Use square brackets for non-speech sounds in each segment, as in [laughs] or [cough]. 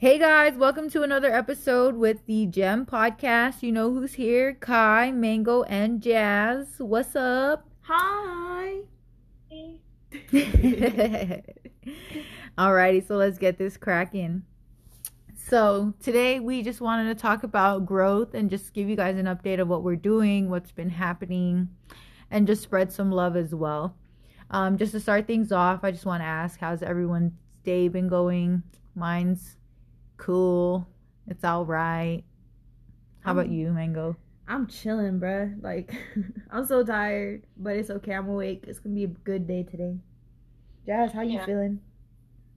Hey guys, welcome to another episode with the Gem Podcast. You know who's here Kai, Mango, and Jazz. What's up? Hi. [laughs] Alrighty, so let's get this cracking. So, today we just wanted to talk about growth and just give you guys an update of what we're doing, what's been happening, and just spread some love as well. Um, just to start things off, I just want to ask how's everyone's day been going? Mine's cool. It's all right. How about Um, you, Mango? I'm chilling, bruh. Like, [laughs] I'm so tired, but it's okay. I'm awake. It's gonna be a good day today. Jazz, how you Yeah. feeling?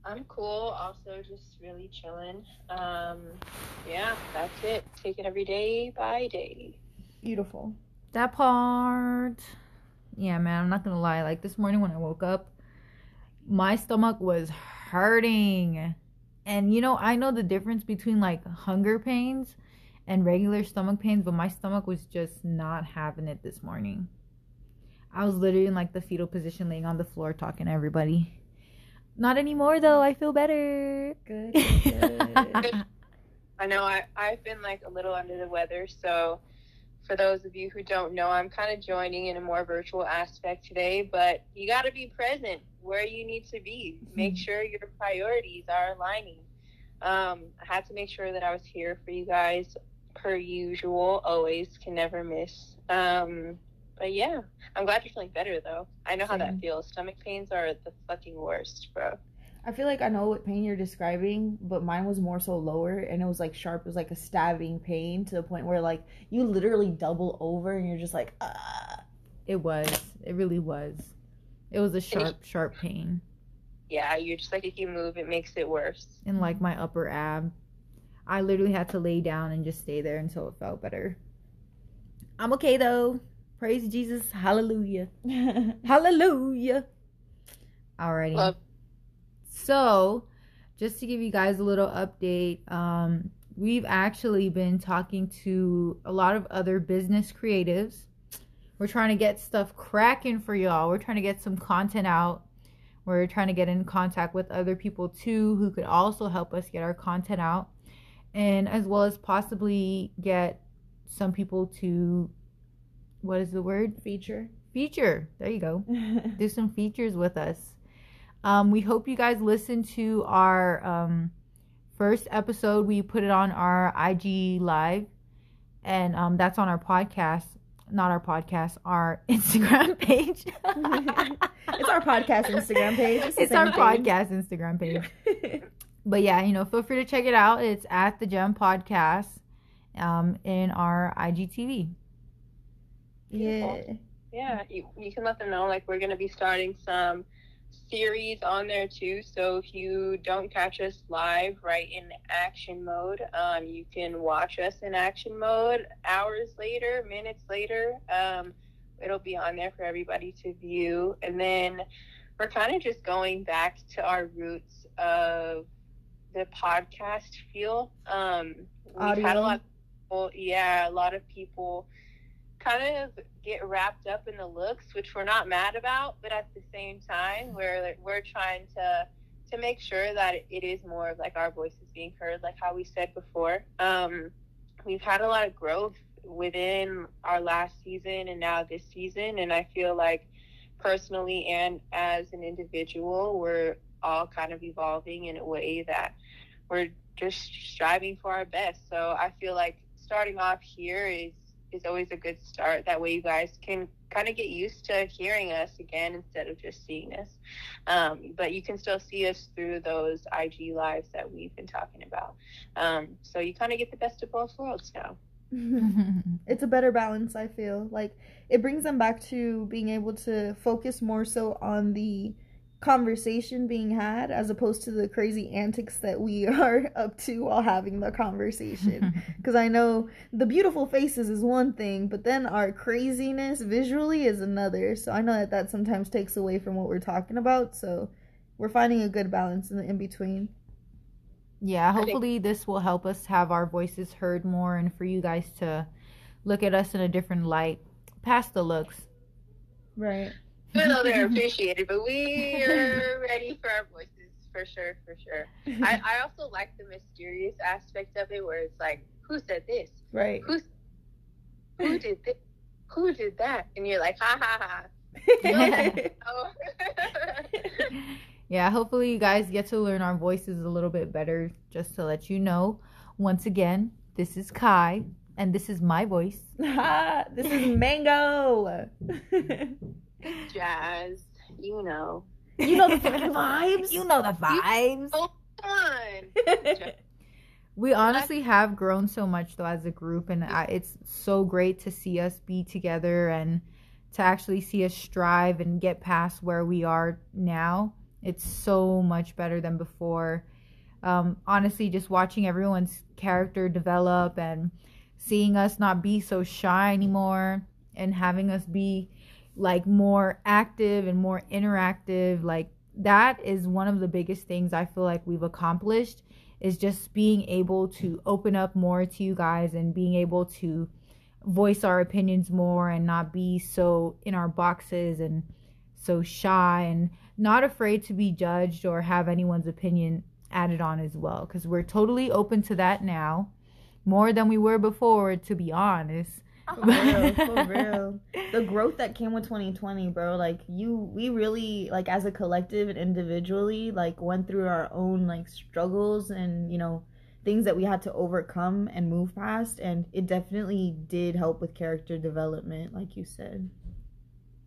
I'm cool. Also, just really chilling. Um, yeah, that's it. Take it every day by day. Beautiful. That part. Yeah, man, I'm not gonna lie. Like this morning when I woke up, my stomach was hurting. And you know, I know the difference between like hunger pains and regular stomach pains, but my stomach was just not having it this morning. I was literally in like the fetal position laying on the floor talking to everybody. Not anymore though, I feel better. Good. good. [laughs] I know I, I've been like a little under the weather, so for those of you who don't know, I'm kind of joining in a more virtual aspect today, but you got to be present where you need to be. Make sure your priorities are aligning. Um, I had to make sure that I was here for you guys per usual, always can never miss. Um, but yeah, I'm glad you're feeling better though. I know how that feels. Stomach pains are the fucking worst, bro. I feel like I know what pain you're describing, but mine was more so lower, and it was like sharp. It was like a stabbing pain to the point where like you literally double over, and you're just like, ah. It was. It really was. It was a sharp, sharp pain. Yeah, you're just like if you move, it makes it worse. And like my upper ab. I literally had to lay down and just stay there until it felt better. I'm okay though. Praise Jesus. Hallelujah. [laughs] Hallelujah. Alrighty. Love. So, just to give you guys a little update, um, we've actually been talking to a lot of other business creatives. We're trying to get stuff cracking for y'all. We're trying to get some content out. We're trying to get in contact with other people too who could also help us get our content out. And as well as possibly get some people to what is the word? Feature. Feature. There you go [laughs] do some features with us. Um, we hope you guys listen to our um, first episode. We put it on our IG live, and um, that's on our podcast, not our podcast, our [laughs] Instagram page. [laughs] it's our podcast Instagram page. It's, It's our same thing. podcast Instagram page. [laughs] But yeah, you know, feel free to check it out. It's at the Gem Podcast um, in our IGTV. yeah. Yeah, you, you can let them know like we're gonna be starting some series on there too. So if you don't catch us live right in action mode, um, you can watch us in action mode hours later, minutes later. Um, it'll be on there for everybody to view, and then we're kind of just going back to our roots of the podcast feel. Um, we've had a lot. Of people, yeah, a lot of people kind of get wrapped up in the looks, which we're not mad about, but at the same time, we're like, we're trying to to make sure that it is more of like our voices being heard, like how we said before. Um, we've had a lot of growth within our last season and now this season, and I feel like personally and as an individual, we're all kind of evolving in a way that we're just striving for our best. So I feel like starting off here is is always a good start. That way, you guys can kind of get used to hearing us again instead of just seeing us. Um, but you can still see us through those IG lives that we've been talking about. Um, so you kind of get the best of both worlds now. [laughs] it's a better balance i feel like it brings them back to being able to focus more so on the conversation being had as opposed to the crazy antics that we [laughs] are up to while having the conversation. [laughs] Because i know the beautiful faces is one thing but then our craziness visually is another. So i know that that sometimes takes away from what we're talking about. So we're finding a good balance in the in between Yeah, think- hopefully this will help us have our voices heard more and for you guys to look at us in a different light past the looks. right Even though [laughs] they're appreciated, but we're ready for our voices for sure, for sure. I, [laughs] I also like the mysterious aspect of it, where it's like, who said this? right. Who who [laughs] did this? Who did that? And you're like, ha ha ha. Yeah, hopefully you guys get to learn our voices a little bit better. Just to let you know, once again, this is Kai, and this is my voice. Ha, this is Mango. [laughs] Jazz, you know. you know the fucking [laughs] vibes. You know the vibes. Oh, fun. [laughs] We honestly have grown so much though as a group, and I, it's so great to see us be together and to actually see us strive and get past where we are now. It's so much better than before. Um, honestly, just watching everyone's character develop and seeing us not be so shy anymore and having us be like more active and more interactive, like that is one of the biggest things I feel like we've accomplished is just being able to open up more to you guys and being able to voice our opinions more and not be so in our boxes and so shy and not afraid to be judged or have anyone's opinion added on as well. Because we're totally open to that now more than we were before to be honest For real, for [laughs] real. The growth that came with 2020, bro. Like you, we really like as a collective and individually, like went through our own like struggles and you know things that we had to overcome and move past, and it definitely did help with character development, like you said.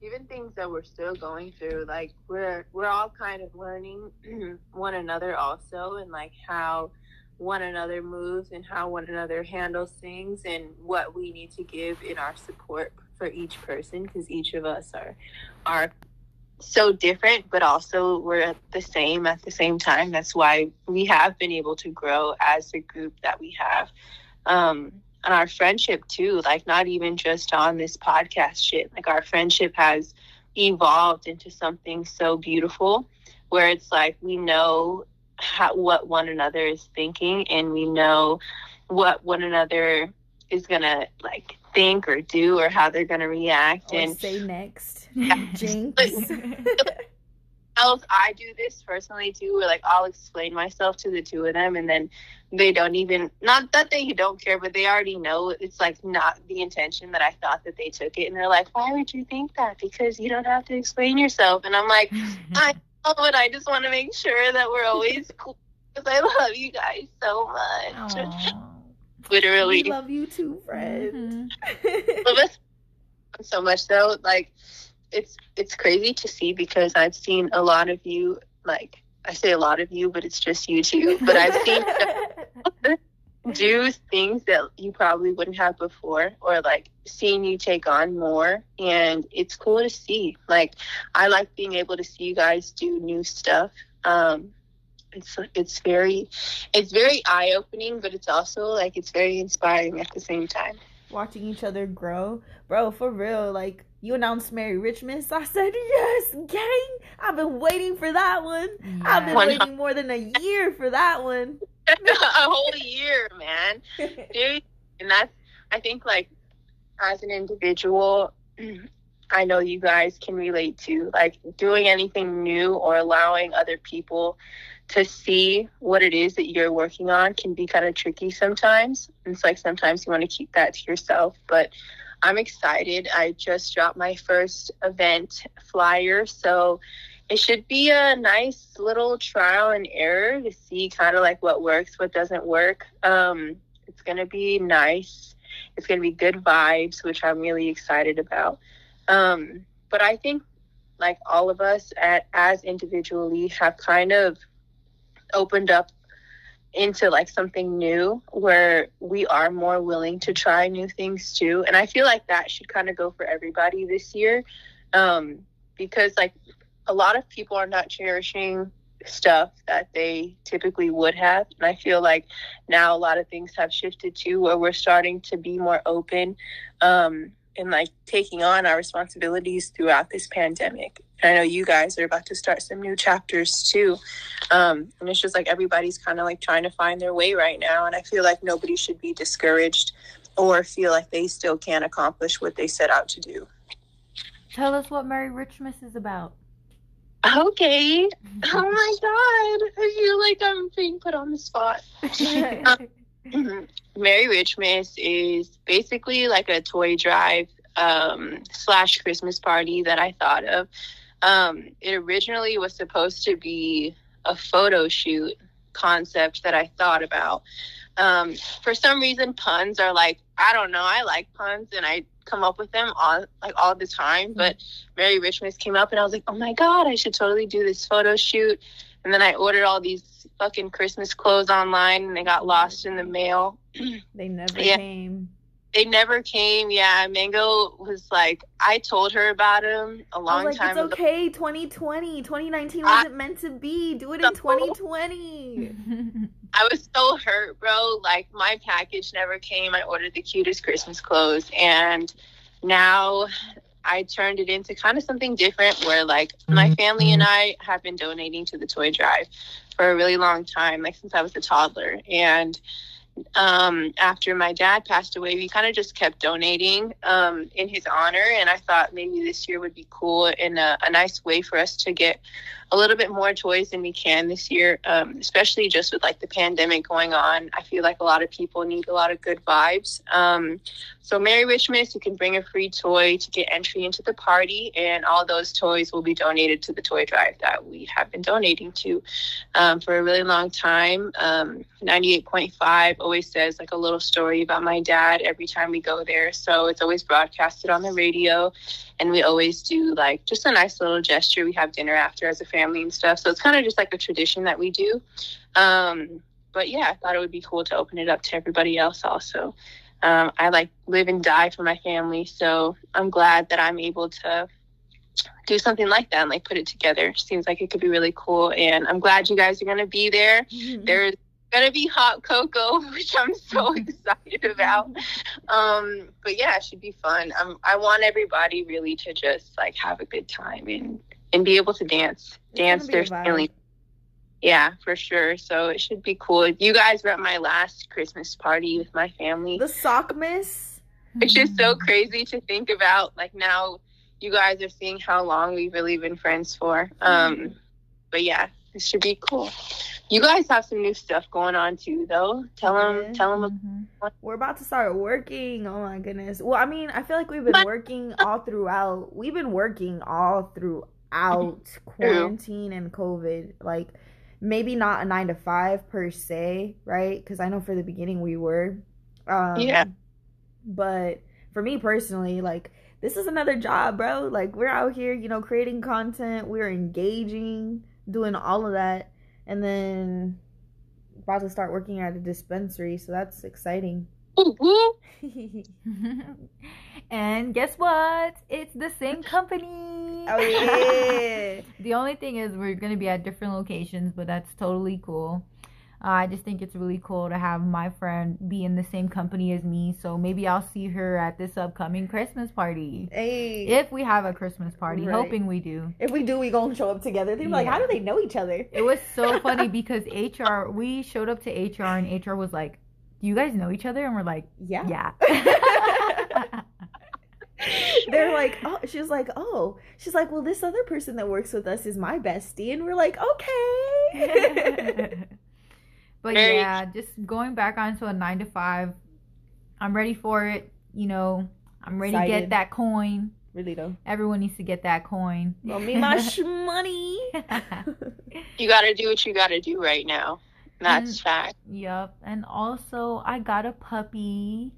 Even things that we're still going through, like we're we're all kind of learning [clears throat] one another also, and like how one another moves and how one another handles things and what we need to give in our support for each person because each of us are are so different but also we're the same at the same time. That's why we have been able to grow as the group that we have. Um and our friendship too like not even just on this podcast shit. Like our friendship has evolved into something so beautiful where it's like we know how, what one another is thinking and we know what one another is gonna like think or do or how they're gonna react Or and say next, Yeah. [laughs] [laughs] Jinx. else I do this personally too where like I'll explain myself to the two of them and then they don't even not that they don't care but they already know it's like not the intention that I thought that they took it and they're like why would you think that because you don't have to explain yourself and I'm like [laughs] I know [laughs] but I just want to make sure that we're always cool because I love you guys so much. Aw. [laughs] literally. We love you too, friend. Mm-hmm. [laughs] love us so much though. Like it's it's crazy to see because i've seen a lot of you like i say a lot of you but it's just you two. But i've seen do things that you probably wouldn't have before or like seeing you take on more and it's cool to see like i like being able to see you guys do new stuff um it's it's very it's very eye-opening but it's also like it's very inspiring at the same time Watching each other grow, bro. For real, like you announced Merry Richmas, so [laughs] I said yes, gang. I've been waiting for that one. I've been waiting more than a year for that one. [laughs] a whole year man. Dude, and that's i think like as an individual [clears throat] i know you guys can relate to like doing anything new or allowing other people to see what it is that you're working on can be kind of tricky sometimes. It's like sometimes you want to keep that to yourself. But i'm excited. I just dropped my first event flyer so it should be a nice little trial and error to see kind of like what works, what doesn't work. Um, it's going to be nice. It's going to be good vibes, which I'm really excited about. Um, but I think like all of us at, as individually have kind of opened up into like something new where we are more willing to try new things too. And I feel like that should kind of go for everybody this year. Um, because like a lot of people are not cherishing stuff that they typically would have. And I feel like now a lot of things have shifted to where we're starting to be more open um, and like taking on our responsibilities throughout this pandemic. And I know you guys are about to start some new chapters too. Um, and it's just like everybody's kind of like trying to find their way right now. And I feel like nobody should be discouraged or feel like they still can't accomplish what they set out to do. Tell us what Merry Richmas is about. Okay. Oh my god. I feel like I'm being put on the spot. [laughs] Merry Richmas is basically like a toy drive um, slash Christmas party that I thought of. Um, it originally was supposed to be a photo shoot concept that I thought about. Um, for some reason, puns are like I don't know. I like puns and I come up with them all like all the time. But Merry Richmas came up and I was like, oh my god, I should totally do this photo shoot. And then I ordered all these fucking Christmas clothes online and they got lost in the mail. [clears throat] they never Yeah. came. They never came. Yeah, Mango was like, I told her about him a long was like, time it's ago. okay. 2020, 2019 wasn't meant to be. Do it in [laughs] 2020. [laughs] I was so hurt, bro. Like my package never came. I ordered the cutest Christmas clothes and now I turned it into kind of something different where like my family and I have been donating to the toy drive for a really long time, like since I was a toddler. And um, after my dad passed away, we kind of just kept donating um, in his honor. And I thought maybe this year would be cool and a, a nice way for us to get a little bit more toys than we can this year, um, especially just with like the pandemic going on. I feel like a lot of people need a lot of good vibes. Um, so, Merry Richmas, you can bring a free toy to get entry into the party, and all those toys will be donated to the toy drive that we have been donating to um, for a really long time. Um, 98.5 always says like a little story about my dad every time we go there. So, it's always broadcasted on the radio and we always do like just a nice little gesture. We have dinner after as a family and stuff. So it's kind of just like a tradition that we do. Um, but yeah, I thought it would be cool to open it up to everybody else also. Um, I like live and die for my family, so I'm glad that I'm able to do something like that and like put it together. Seems like it could be really cool, and I'm glad you guys are gonna be there. [laughs] There's gonna be hot cocoa, [laughs] which I'm so [laughs] excited about. Um, but yeah, it should be fun. Um, I want everybody really to just like have a good time and and be able to dance, It's dance their a feelings. Yeah, for sure. So it should be cool. You guys were at my last Christmas party with my family, The sock miss. which is so crazy to think about. Like now, you guys are seeing how long we've really been friends for. Um, but yeah, it should be cool. You guys have some new stuff going on too, though. Tell them, Yeah. tell them. Mhm. We're about to start working. Oh my goodness. Well, I mean, I feel like we've been working all throughout. We've been working all throughout [laughs] quarantine and COVID. Like, maybe not a nine to five per se, right? Because I know for the beginning we were. Um, Yeah. But for me personally, like, this is another job, bro. Like, we're out here, you know, creating content, we're engaging, doing all of that. And then about to start working at a dispensary. So that's exciting. [laughs] And guess what? It's the same company. Oh yeah. [laughs] the only thing is we're gonna be at different locations, but that's totally cool. Uh, I just think it's really cool to have my friend be in the same company as me. So maybe I'll see her at this upcoming Christmas party. hey. If we have a Christmas party, Right. hoping we do. If we do, we gonna show up together. They're like, how do they know each other? It was so [laughs] funny because HR, we showed up to HR and HR was like, "Do you guys know each other?" And we're like, Yeah. "Yeah." [laughs] [laughs] They're like, oh, she was like, oh, she's like, well, this other person that works with us is my bestie, and we're like, okay. But Very- yeah, just going back onto a nine to five. I'm ready for it. You know, I'm ready to get that coin. really though. Everyone needs to get that coin. Well, me my [laughs] money. [laughs] You got to do what you got to do right now. That's fact. Yep. And also, I got a puppy.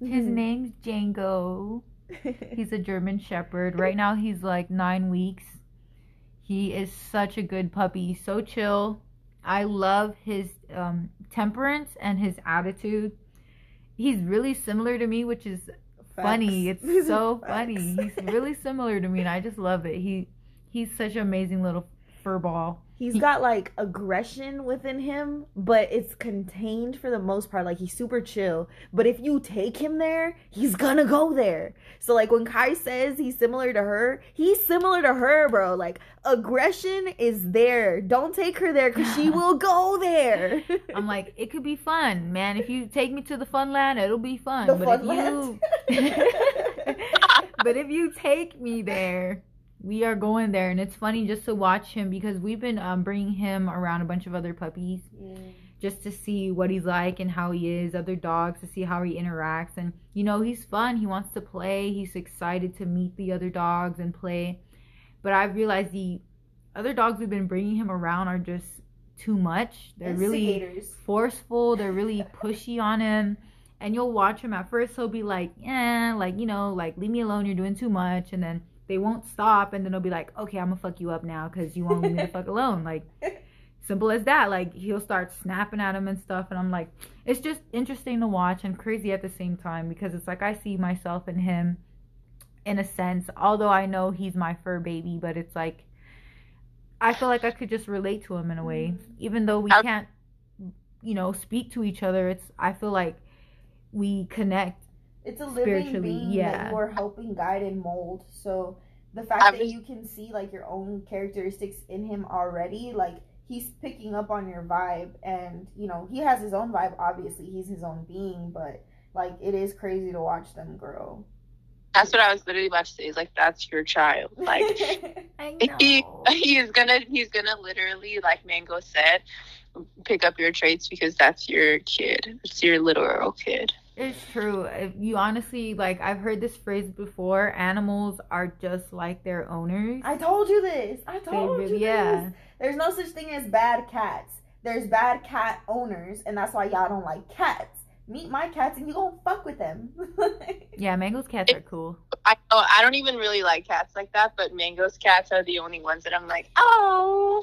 His Mm-hmm. name's Django. [laughs] He's a German Shepherd. Right now, he's like nine weeks. He is such a good puppy. So chill. I love his um, temperance and his attitude. He's really similar to me, which is funny. Facts. It's so [laughs] funny. He's really similar to me, and I just love it. He he's such an amazing little fur ball. He's got like aggression within him, but it's contained for the most part. Like he's super chill. But if you take him there, he's gonna go there. So like when Kai says he's similar to her, he's similar to her, bro. Like aggression is there. Don't take her there because she [laughs] will go there. I'm like, it could be fun, man. If you take me to the fun land, it'll be fun. the but fun if land. you [laughs] [laughs] but if you take me there, we are going there, and it's funny just to watch him because we've been um, bringing him around a bunch of other puppies just to see what he's like and how he is, other dogs to see how he interacts. And you know, he's fun. He wants to play. He's excited to meet the other dogs and play. But I've realized the other dogs we've been bringing him around are just too much. They're really forceful. They're [laughs] really pushy on him. And you'll watch him at first, he'll be like, yeah like, you know, like, leave me alone. You're doing too much. And then they won't stop. And then they'll be like, okay, I'm going to fuck you up now because you won't leave me the fuck alone. Like, [laughs] simple as that. Like, he'll start snapping at him and stuff. And I'm like, it's just interesting to watch and crazy at the same time because it's like I see myself in him in a sense. Although I know he's my fur baby, but it's like, I feel like I could just relate to him in a way, mm-hmm. even though we can't, you know, speak to each other. It's I feel like we connect. It's a living being yeah. that you are helping guide and mold. So the fact I that was- you can see like your own characteristics in him already, like he's picking up on your vibe, and you know he has his own vibe. Obviously, he's his own being, but like it is crazy to watch them grow. That's what I was literally about to say. Is like that's your child. Like [laughs] I [laughs] he know. he's gonna he's gonna literally like Mango said, pick up your traits because that's your kid. It's your literal kid. It's true. You honestly like, I've heard this phrase before. Animals are just like their owners. I told you this. I told really- you yeah. this. There's no such thing as bad cats. There's bad cat owners, and that's why y'all don't like cats. Meet my cats, and you gonna fuck with them. [laughs] Yeah, Mango's cats are cool. I know I don't even really like cats like that, but Mango's cats are the only ones that I'm like, oh,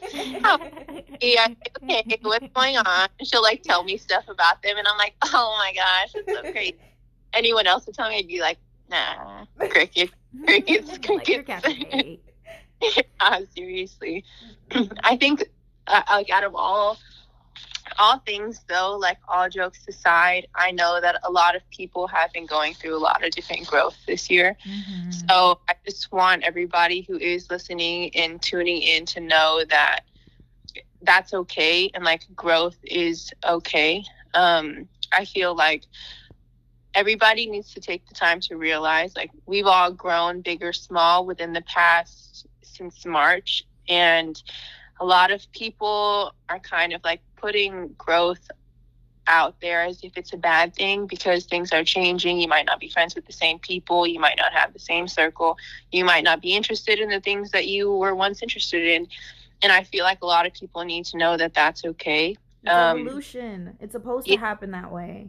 yeah, okay, [laughs] what's going on? She'll like tell me stuff about them, and I'm like, oh my gosh, it's so crazy. Anyone else would tell me, I'd be like, nah, crickets, [laughs] crickets, crickets. cats are yeah, seriously. [clears throat] I think, uh, like, out of all all things though like all jokes aside i know that a lot of people have been going through a lot of different growth this year Mhm. so i just want everybody who is listening and tuning in to know that that's okay and like growth is okay um i feel like everybody needs to take the time to realize like we've all grown big or small within the past since march and a lot of people are kind of like putting growth out there as if it's a bad thing because things are changing. You might not be friends with the same people. You might not have the same circle. You might not be interested in the things that you were once interested in. And I feel like a lot of people need to know that that's okay. Um, evolution. It's supposed to happen that way.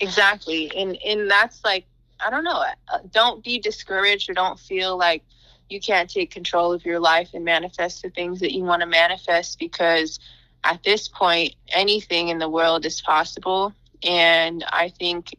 Exactly. And and that's like I don't know. uh, Don't be discouraged or don't feel like you can't take control of your life and manifest the things that you want to manifest because at this point anything in the world is possible and I think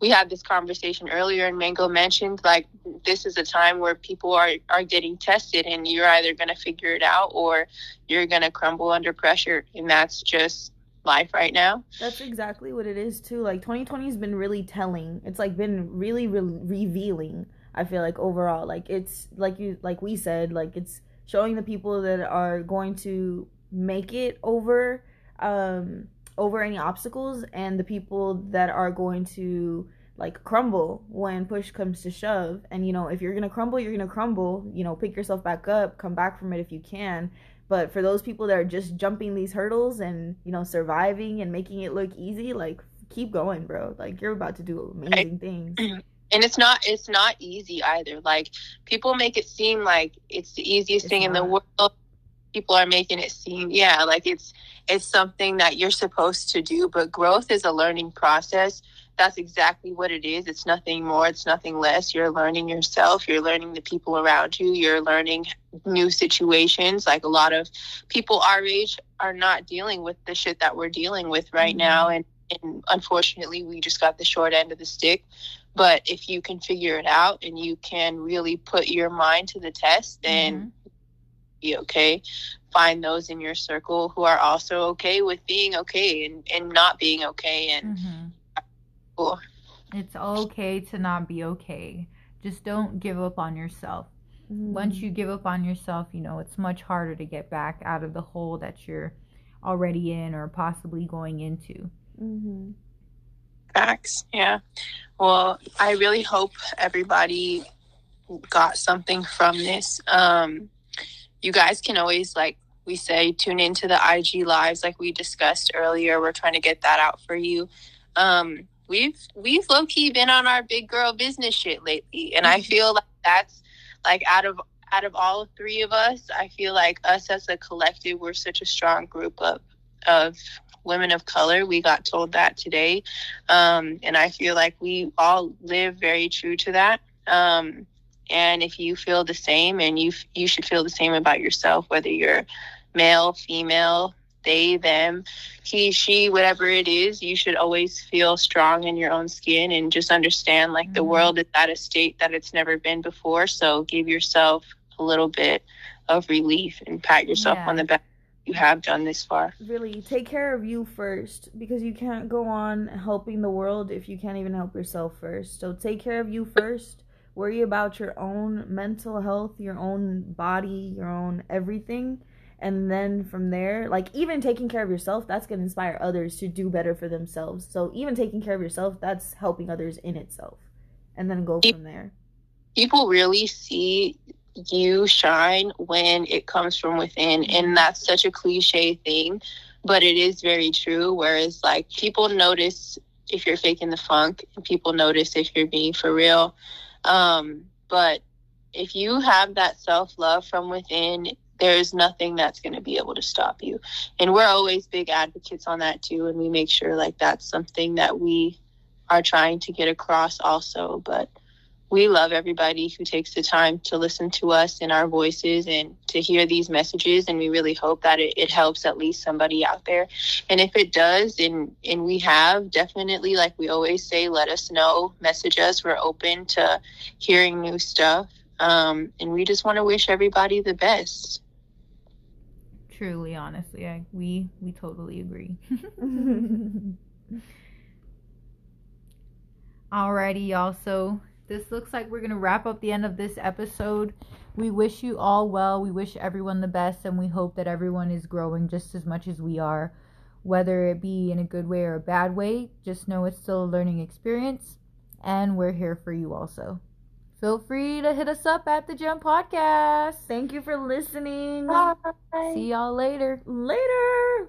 we had this conversation earlier and Mango mentioned like this is a time where people are are getting tested and you're either going to figure it out or you're going to crumble under pressure and that's just life right now. That's exactly what it is too. Like 2020 has been really telling. It's like been really re- revealing. I feel like overall, like it's like you like we said, like it's showing the people that are going to make it over um over any obstacles and the people that are going to like crumble when push comes to shove. And you know if you're gonna crumble you're gonna crumble. You know pick yourself back up come back from it if you can. But for those people that are just jumping these hurdles and you know surviving and making it look easy like keep going bro. Like you're about to do amazing things. [clears throat] And it's not it's not easy either. Like people make it seem like it's the easiest It's thing in the world people are making it seem yeah like it's it's something that you're supposed to do but growth is a learning process. That's exactly what it is. It's nothing more it's nothing less. You're learning yourself you're learning the people around you you're learning new situations. Like a lot of people our age are not dealing with the shit that we're dealing with right Mhm. now and and unfortunately we just got the short end of the stick. But if you can figure it out and you can really put your mind to the test then be okay find those in your circle who are also okay with being okay and, and not being okay and Mhm. cool. It's okay to not be okay. Just don't give up on yourself. Once you give up on yourself, you know, it's much harder to get back out of the hole that you're already in or possibly going into. mm-hmm. Facts. Yeah. Well, I really hope everybody got something from this. Um, you guys can always like we say tune into the IG lives like we discussed earlier. We're trying to get that out for you. Um, we've we've low key been on our big girl business shit lately, and I feel like that's like out of out of all three of us, I feel like us as a collective, we're such a strong group of of women of color. We got told that today, um, and I feel like we all live very true to that. Um, and if you feel the same, and you you should feel the same about yourself, whether you're male, female, they, them, he, she, whatever it is, you should always feel strong in your own skin and just understand like mm-hmm. the world is at a state that it's never been before. So give yourself a little bit of relief and pat yourself yeah. on the back. You have done this far. Really, take care of you first because you can't go on helping the world if you can't even help yourself first. So take care of you first. Worry about your own mental health, your own body, your own everything. And then from there like even taking care of yourself that's going to inspire others to do better for themselves. So even taking care of yourself that's helping others in itself. And then go from there. people really see you shine when it comes from within mm-hmm. and that's such a cliche thing but it is very true whereas like people notice if you're faking the funk and people notice if you're being for real um, but if you have that self-love from within there's nothing that's going to be able to stop you. And we're always big advocates on that too. And we make sure like that's something that we are trying to get across also. But we love everybody who takes the time to listen to us and our voices and to hear these messages. And we really hope that it, it helps at least somebody out there. And if it does, and, and we have definitely, like we always say, let us know, message us. We're open to hearing new stuff. Um, and we just want to wish everybody the best. Truly, honestly, I, we we totally agree. [laughs] Alrighty, y'all. So this looks like we're gonna wrap up the end of this episode. We wish you all well. We wish everyone the best, and we hope that everyone is growing just as much as we are, whether it be in a good way or a bad way. Just know it's still a learning experience, and we're here for you also feel free to hit us up at the Gem Podcast. Thank you for listening. Bye. See y'all later. Later.